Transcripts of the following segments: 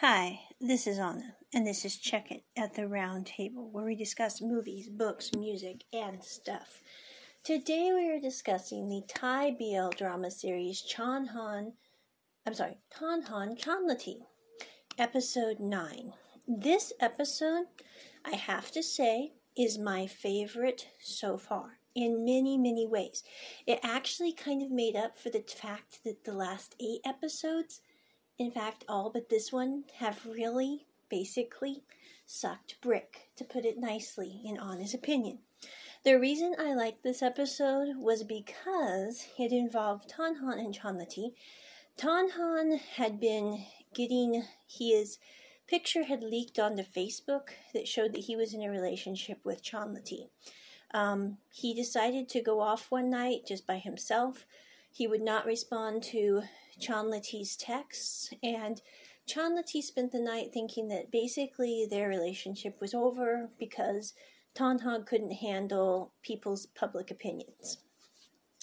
Hi, this is Anna, and this is Check It at the Round Table, where we discuss movies, books, music, and stuff. Today we are discussing the Thai BL drama series Chan Han, I'm sorry, Tan Han Chanlati, episode 9. This episode, I have to say, is my favorite so far in many, many ways. It actually kind of made up for the fact that the last eight episodes in fact, all but this one have really basically sucked brick, to put it nicely, in Anna's opinion. The reason I liked this episode was because it involved Tanhan and Chanlati. Tanhan had been getting his picture had leaked onto Facebook that showed that he was in a relationship with Chanlati. Um, he decided to go off one night just by himself. He would not respond to Chanlati's texts, and Chanlati spent the night thinking that basically their relationship was over because Tanhan couldn't handle people's public opinions.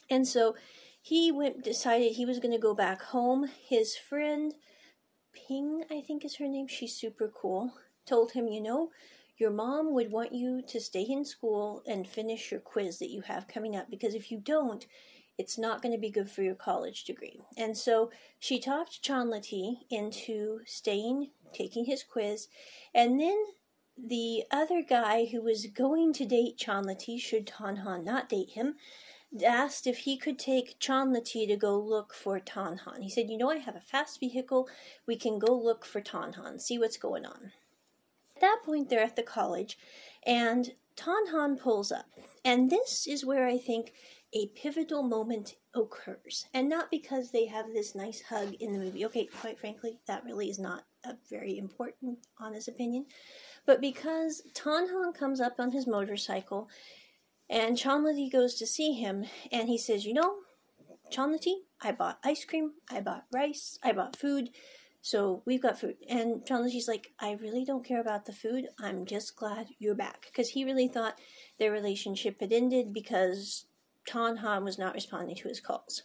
And so he went decided he was going to go back home. His friend Ping, I think is her name, she's super cool, told him, you know, your mom would want you to stay in school and finish your quiz that you have coming up because if you don't, it's not going to be good for your college degree. And so she talked Chanlati into staying, taking his quiz, and then the other guy who was going to date Chanlati, should Tanhan not date him, asked if he could take Chanlati to go look for Tanhan. He said, You know, I have a fast vehicle. We can go look for Tanhan, see what's going on. At that point, they're at the college, and Tanhan pulls up. And this is where I think a pivotal moment occurs. And not because they have this nice hug in the movie. Okay, quite frankly, that really is not a very important, honest opinion. But because Tanhan comes up on his motorcycle and Chanlati goes to see him and he says, You know, Chanlati, I bought ice cream, I bought rice, I bought food. So we've got food. And Chanlati's like, I really don't care about the food. I'm just glad you're back. Because he really thought their relationship had ended because Tanhan was not responding to his calls.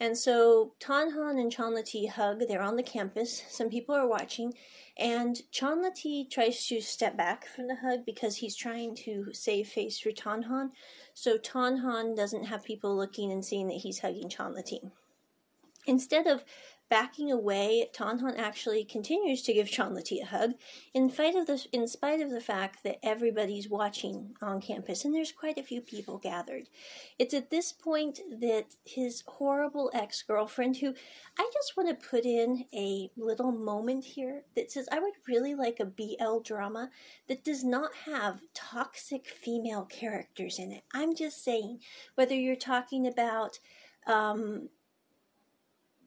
And so Tanhan and Chanlati hug. They're on the campus. Some people are watching. And Chanlati tries to step back from the hug because he's trying to save face for Tanhan. So Tanhan doesn't have people looking and seeing that he's hugging Chanlati. Instead of backing away, Tanhan actually continues to give Chanlati a hug, in spite of the in spite of the fact that everybody's watching on campus, and there's quite a few people gathered. It's at this point that his horrible ex-girlfriend, who I just want to put in a little moment here that says I would really like a BL drama that does not have toxic female characters in it. I'm just saying, whether you're talking about um,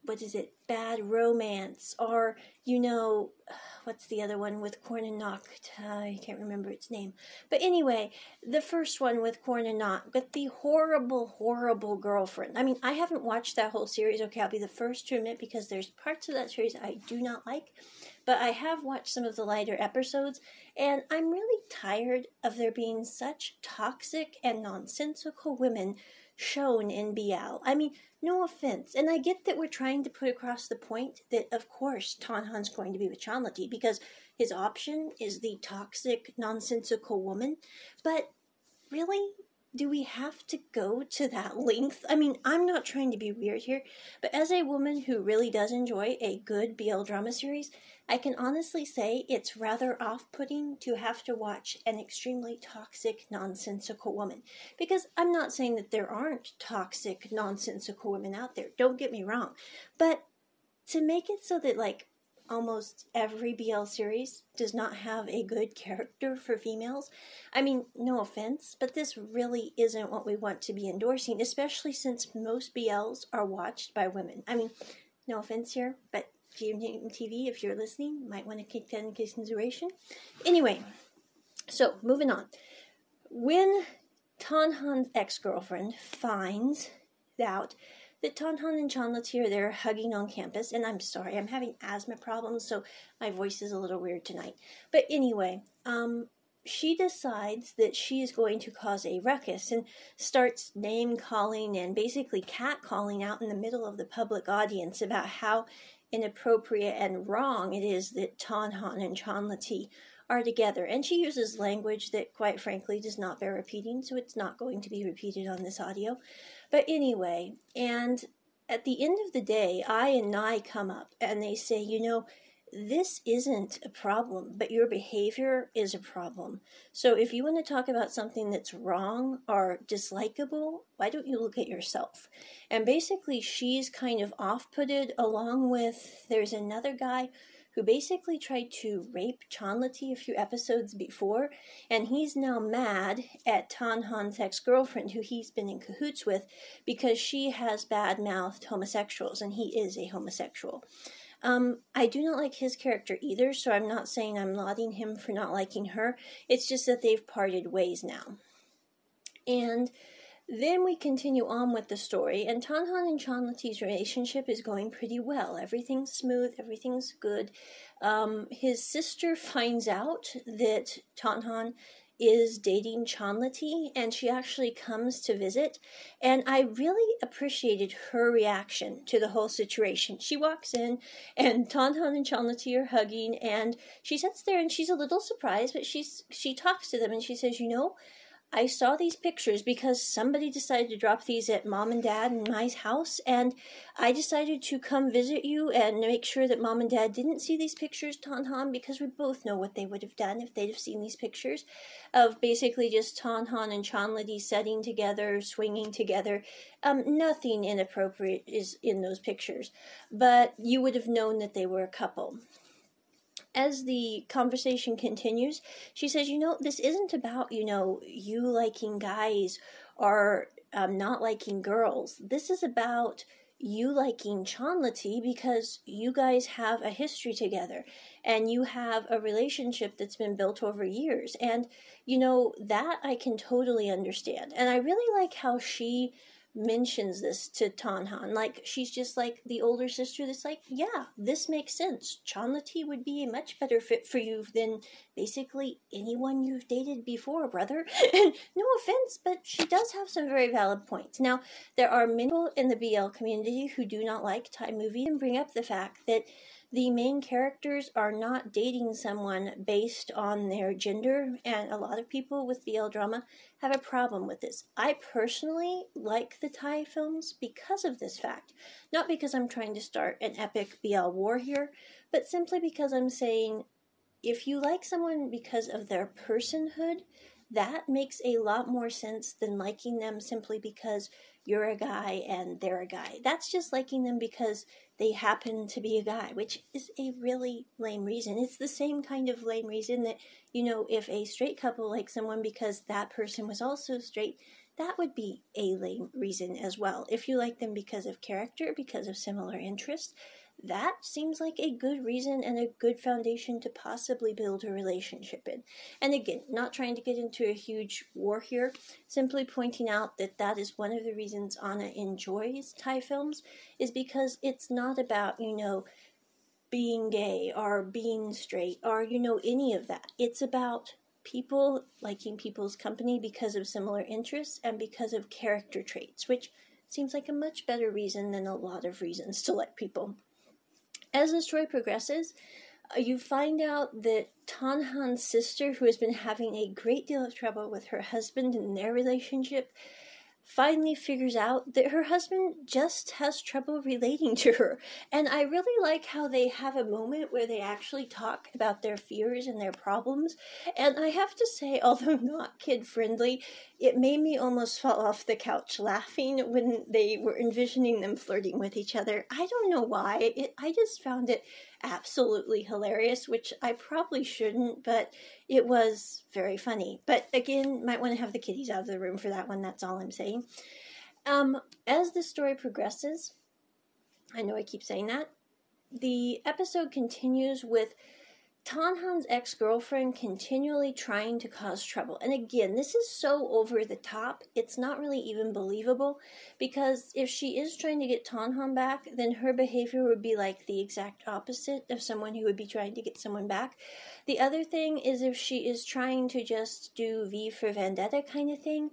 what is it, Bad Romance, or, you know, what's the other one with Corn and Knock? I can't remember its name. But anyway, the first one with Corn and Knock, with the horrible, horrible girlfriend. I mean, I haven't watched that whole series. Okay, I'll be the first to admit because there's parts of that series I do not like. But I have watched some of the lighter episodes, and I'm really tired of there being such toxic and nonsensical women shown in BL. I mean, no offense. And I get that we're trying to put across the point that, of course, Tanhan's going to be with Chanlati because his option is the toxic, nonsensical woman. But really, do we have to go to that length? I mean, I'm not trying to be weird here, but as a woman who really does enjoy a good BL drama series, I can honestly say it's rather off putting to have to watch an extremely toxic, nonsensical woman. Because I'm not saying that there aren't toxic, nonsensical women out there, don't get me wrong, but to make it so that, like, almost every BL series does not have a good character for females. I mean, no offense, but this really isn't what we want to be endorsing, especially since most BLs are watched by women. I mean, no offense here, but TV, if you're listening, might want to take that into consideration. Anyway, so moving on. When Tanhan's ex girlfriend finds out that Tanhan and Chanlets here, they're hugging on campus. And I'm sorry, I'm having asthma problems, so my voice is a little weird tonight. But anyway, um, she decides that she is going to cause a ruckus and starts name calling and basically cat calling out in the middle of the public audience about how inappropriate and wrong it is that Tanhan and Chanlati are together. And she uses language that, quite frankly, does not bear repeating, so it's not going to be repeated on this audio. But anyway, and at the end of the day, I and Nai come up and they say, you know, this isn't a problem, but your behavior is a problem. So if you want to talk about something that's wrong or dislikable, why don't you look at yourself? And basically, she's kind of off putted, along with there's another guy who basically tried to rape Chanlati a few episodes before, and he's now mad at Tanhan's ex girlfriend, who he's been in cahoots with, because she has bad mouthed homosexuals, and he is a homosexual. Um, I do not like his character either, so I'm not saying I'm lauding him for not liking her. It's just that they've parted ways now. And then we continue on with the story, and Tanhan and Chanlati's relationship is going pretty well. Everything's smooth, everything's good. Um, his sister finds out that Tanhan is dating Chanlati, and she actually comes to visit. And I really appreciated her reaction to the whole situation. She walks in, and Tanhan and Chanlati are hugging, and she sits there and she's a little surprised, but she's she talks to them and she says, "You know." I saw these pictures because somebody decided to drop these at mom and dad and my house, and I decided to come visit you and make sure that mom and dad didn't see these pictures, Tanhan, because we both know what they would have done if they'd have seen these pictures of basically just Tanhan and Chanlati setting together, swinging together. Um, nothing inappropriate is in those pictures, but you would have known that they were a couple as the conversation continues, she says, You know, this isn't about, you know, you liking guys or um, not liking girls. This is about you liking Chanlati because you guys have a history together and you have a relationship that's been built over years. And, you know, that I can totally understand. And I really like how she mentions this to Tanhan. Like, she's just like the older sister that's like, yeah, this makes sense. Chanlati would be a much better fit for you than basically anyone you've dated before, brother. and no offense, but she does have some very valid points. Now, there are many people in the BL community who do not like Thai movies and bring up the fact that the main characters are not dating someone based on their gender, and a lot of people with BL drama have a problem with this. I personally like the Thai films because of this fact. Not because I'm trying to start an epic BL war here, but simply because I'm saying if you like someone because of their personhood, that makes a lot more sense than liking them simply because you're a guy and they're a guy. That's just liking them because they happen to be a guy, which is a really lame reason. It's the same kind of lame reason that, you know, if a straight couple likes someone because that person was also straight, that would be a lame reason as well. If you like them because of character, because of similar interests, that seems like a good reason and a good foundation to possibly build a relationship in. And again, not trying to get into a huge war here, simply pointing out that that is one of the reasons Anna enjoys Thai films, is because it's not about, you know, being gay or being straight or, you know, any of that. It's about people liking people's company because of similar interests and because of character traits, which seems like a much better reason than a lot of reasons to like people. As the story progresses, uh, you find out that Tanhan's sister, who has been having a great deal of trouble with her husband and their relationship, finally figures out that her husband just has trouble relating to her. And I really like how they have a moment where they actually talk about their fears and their problems. And I have to say, although not kid friendly, it made me almost fall off the couch laughing when they were envisioning them flirting with each other. I don't know why. It, I just found it absolutely hilarious, which I probably shouldn't, but it was very funny. But again, might want to have the kitties out of the room for that one. That's all I'm saying. Um, as the story progresses, I know I keep saying that, the episode continues with Tanhan's ex girlfriend continually trying to cause trouble. And again, this is so over the top, it's not really even believable because if she is trying to get Tanhan back, then her behavior would be like the exact opposite of someone who would be trying to get someone back. The other thing is if she is trying to just do V for Vendetta kind of thing,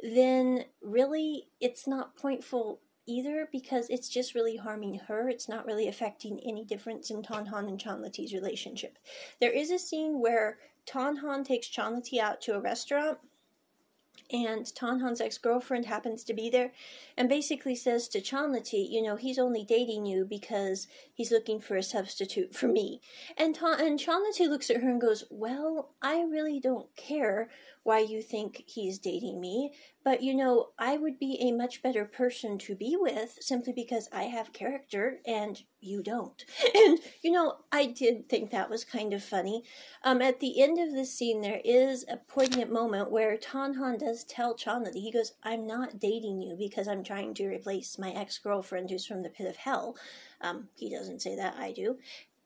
then really it's not pointful either because it's just really harming her. It's not really affecting any difference in Tanhan and Chanlati's relationship. There is a scene where Tanhan takes Chanlati out to a restaurant and Tanhan's ex-girlfriend happens to be there and basically says to Chanlati, you know, he's only dating you because he's looking for a substitute for me. And, Ta- and looks at her and goes, well, I really don't care why you think he's dating me, but you know, I would be a much better person to be with simply because I have character and you don't. And you know, I did think that was kind of funny. Um, at the end of the scene, there is a poignant moment where Tanhan does tell Chanlati, he goes, I'm not dating you because I'm trying to replace my ex girlfriend who's from the pit of hell. Um, he doesn't say that, I do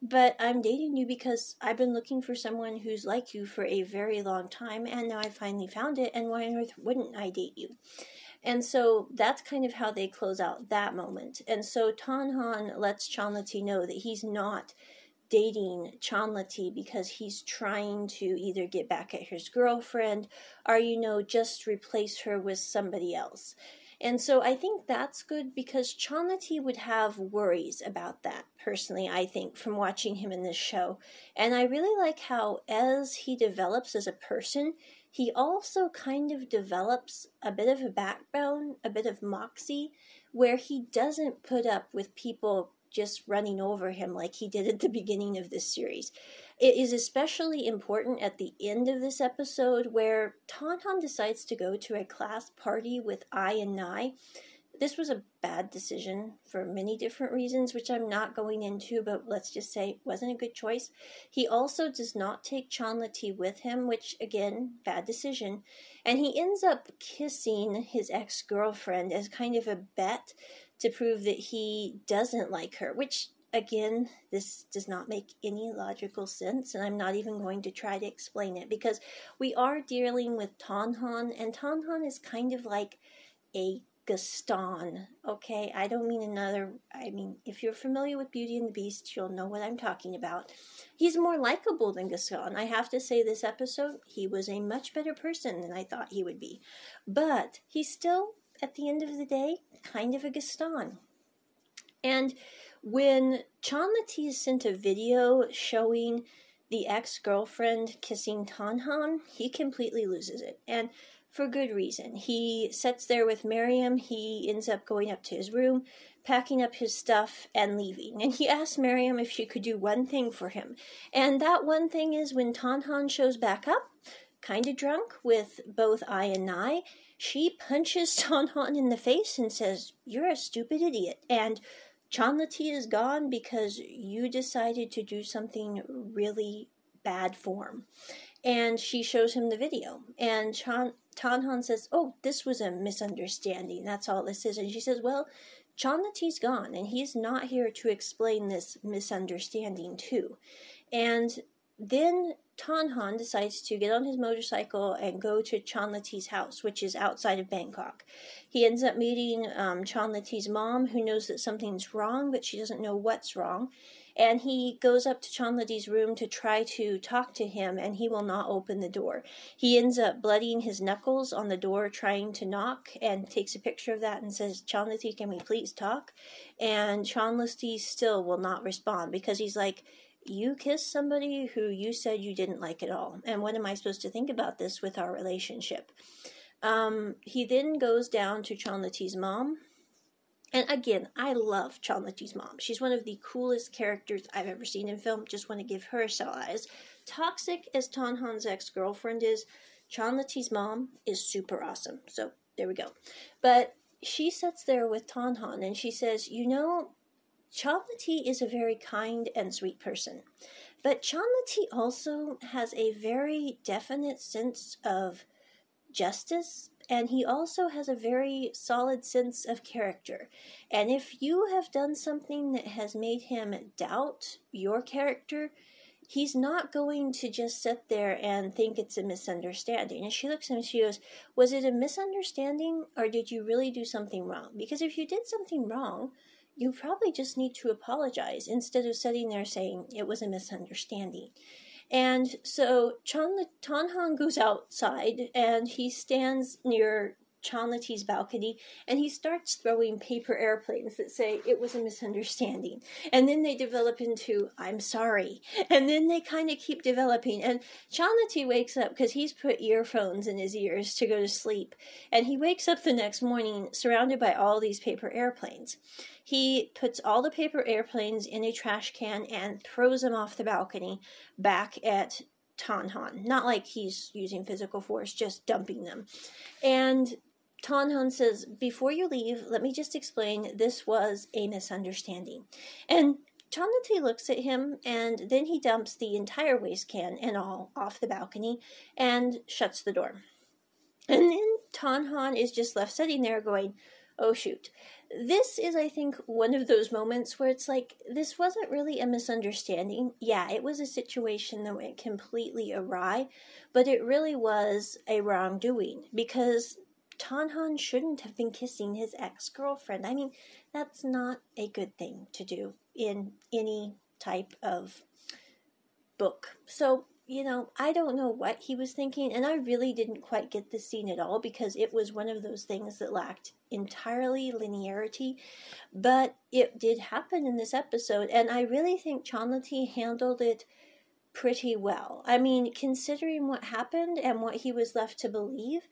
but I'm dating you because I've been looking for someone who's like you for a very long time, and now I finally found it, and why on earth wouldn't I date you? And so that's kind of how they close out that moment. And so Tanhan lets Chanlati know that he's not dating Chanlati because he's trying to either get back at his girlfriend or, you know, just replace her with somebody else. And so I think that's good because Chanlati would have worries about that, personally, I think, from watching him in this show. And I really like how, as he develops as a person, he also kind of develops a bit of a backbone, a bit of moxie, where he doesn't put up with people just running over him like he did at the beginning of this series. It is especially important at the end of this episode where Tanhan decides to go to a class party with I and Nai. This was a bad decision for many different reasons, which I'm not going into, but let's just say it wasn't a good choice. He also does not take Chanlati with him, which again, bad decision. And he ends up kissing his ex girlfriend as kind of a bet to prove that he doesn't like her, which again, this does not make any logical sense, and I'm not even going to try to explain it because we are dealing with Tanhan, and Tanhan is kind of like a Gaston. Okay, I don't mean another. I mean, if you're familiar with Beauty and the Beast, you'll know what I'm talking about. He's more likable than Gaston. I have to say, this episode, he was a much better person than I thought he would be. But he's still, at the end of the day, kind of a Gaston. And when Chanlati sent a video showing the ex girlfriend kissing Tanhan, he completely loses it. And for good reason. He sits there with Miriam. He ends up going up to his room, packing up his stuff, and leaving. And he asks Miriam if she could do one thing for him. And that one thing is when Tanhan shows back up, kind of drunk, with both I and Nai, she punches Tanhan in the face and says, You're a stupid idiot. And Chanlati is gone because you decided to do something really bad form. And she shows him the video. And Chan, Tanhan says, Oh, this was a misunderstanding. That's all this is. And she says, Well, Chanlati's gone, and he's not here to explain this misunderstanding, too. And then Tanhan decides to get on his motorcycle and go to Chanlati's house, which is outside of Bangkok. He ends up meeting um, Chanlati's mom, who knows that something's wrong, but she doesn't know what's wrong. And he goes up to Chanlati's room to try to talk to him, and he will not open the door. He ends up bloodying his knuckles on the door trying to knock, and takes a picture of that and says, Chanlati, can we please talk? And Chanlati still will not respond because he's like, you kissed somebody who you said you didn't like at all. And what am I supposed to think about this with our relationship? Um, he then goes down to Chanlati's mom. And again, I love Chanlati's mom. She's one of the coolest characters I've ever seen in film. Just want to give her a shout out. Toxic as Tanhan's ex girlfriend is, Chanlati's mom is super awesome. So there we go. But she sits there with Tanhan and she says, You know, Chanlati is a very kind and sweet person, but Chanlati also has a very definite sense of justice and he also has a very solid sense of character. And if you have done something that has made him doubt your character, he's not going to just sit there and think it's a misunderstanding. And she looks at him and she goes, Was it a misunderstanding or did you really do something wrong? Because if you did something wrong, you probably just need to apologize instead of sitting there saying it was a misunderstanding. And so Chan, Tanhan goes outside and he stands near Chanlati's balcony and he starts throwing paper airplanes that say it was a misunderstanding. And then they develop into I'm sorry. And then they kind of keep developing. And Chanlati wakes up because he's put earphones in his ears to go to sleep. And he wakes up the next morning surrounded by all these paper airplanes. He puts all the paper airplanes in a trash can and throws them off the balcony back at Tanhan. Not like he's using physical force, just dumping them. And Tanhan says, Before you leave, let me just explain this was a misunderstanding. And Chanlati looks at him and then he dumps the entire waste can and all off the balcony and shuts the door. And then Tanhan is just left sitting there going, Oh shoot. This is, I think, one of those moments where it's like, this wasn't really a misunderstanding. Yeah, it was a situation that went completely awry, but it really was a wrongdoing because Tanhan shouldn't have been kissing his ex girlfriend. I mean, that's not a good thing to do in any type of book. So, you know, I don't know what he was thinking, and I really didn't quite get the scene at all because it was one of those things that lacked entirely linearity. But it did happen in this episode, and I really think Chanlati handled it pretty well. I mean, considering what happened and what he was left to believe,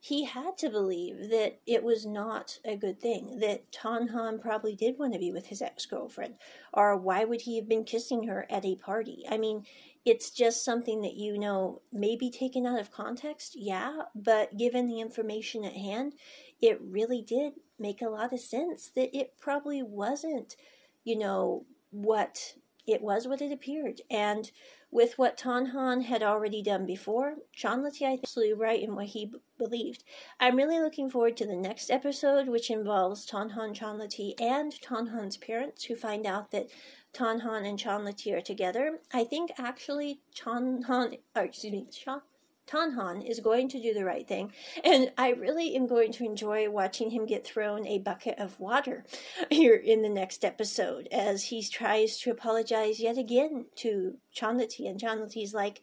he had to believe that it was not a good thing, that Tanhan probably did want to be with his ex girlfriend. Or why would he have been kissing her at a party? I mean, it's just something that you know may be taken out of context, yeah, but given the information at hand, it really did make a lot of sense that it probably wasn't, you know, what it was what it appeared. And with what Tanhan had already done before, Chanlati I think absolutely right in what he believed. I'm really looking forward to the next episode, which involves Tanhan, Chanlati, and Tanhan's parents, who find out that Tanhan and Chanlati are together. I think actually Tanhan, or excuse me, Chan, Tanhan is going to do the right thing, and I really am going to enjoy watching him get thrown a bucket of water here in the next episode as he tries to apologize yet again to Chanlati, and Chanlati's like,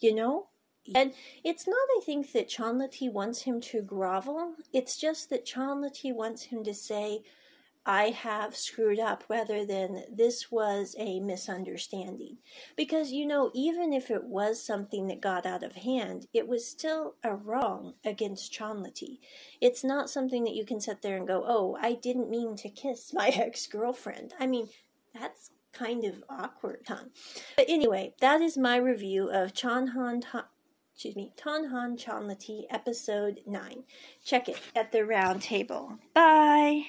you know, and it's not, I think, that Chanlati wants him to grovel. It's just that Chanlati wants him to say, I have screwed up rather than this was a misunderstanding. Because, you know, even if it was something that got out of hand, it was still a wrong against Chanlati. It's not something that you can sit there and go, oh, I didn't mean to kiss my ex girlfriend. I mean, that's kind of awkward, huh? But anyway, that is my review of Chanhan. Ta- excuse me, Tanhan Chanlati, episode 9. Check it at the round table. Bye!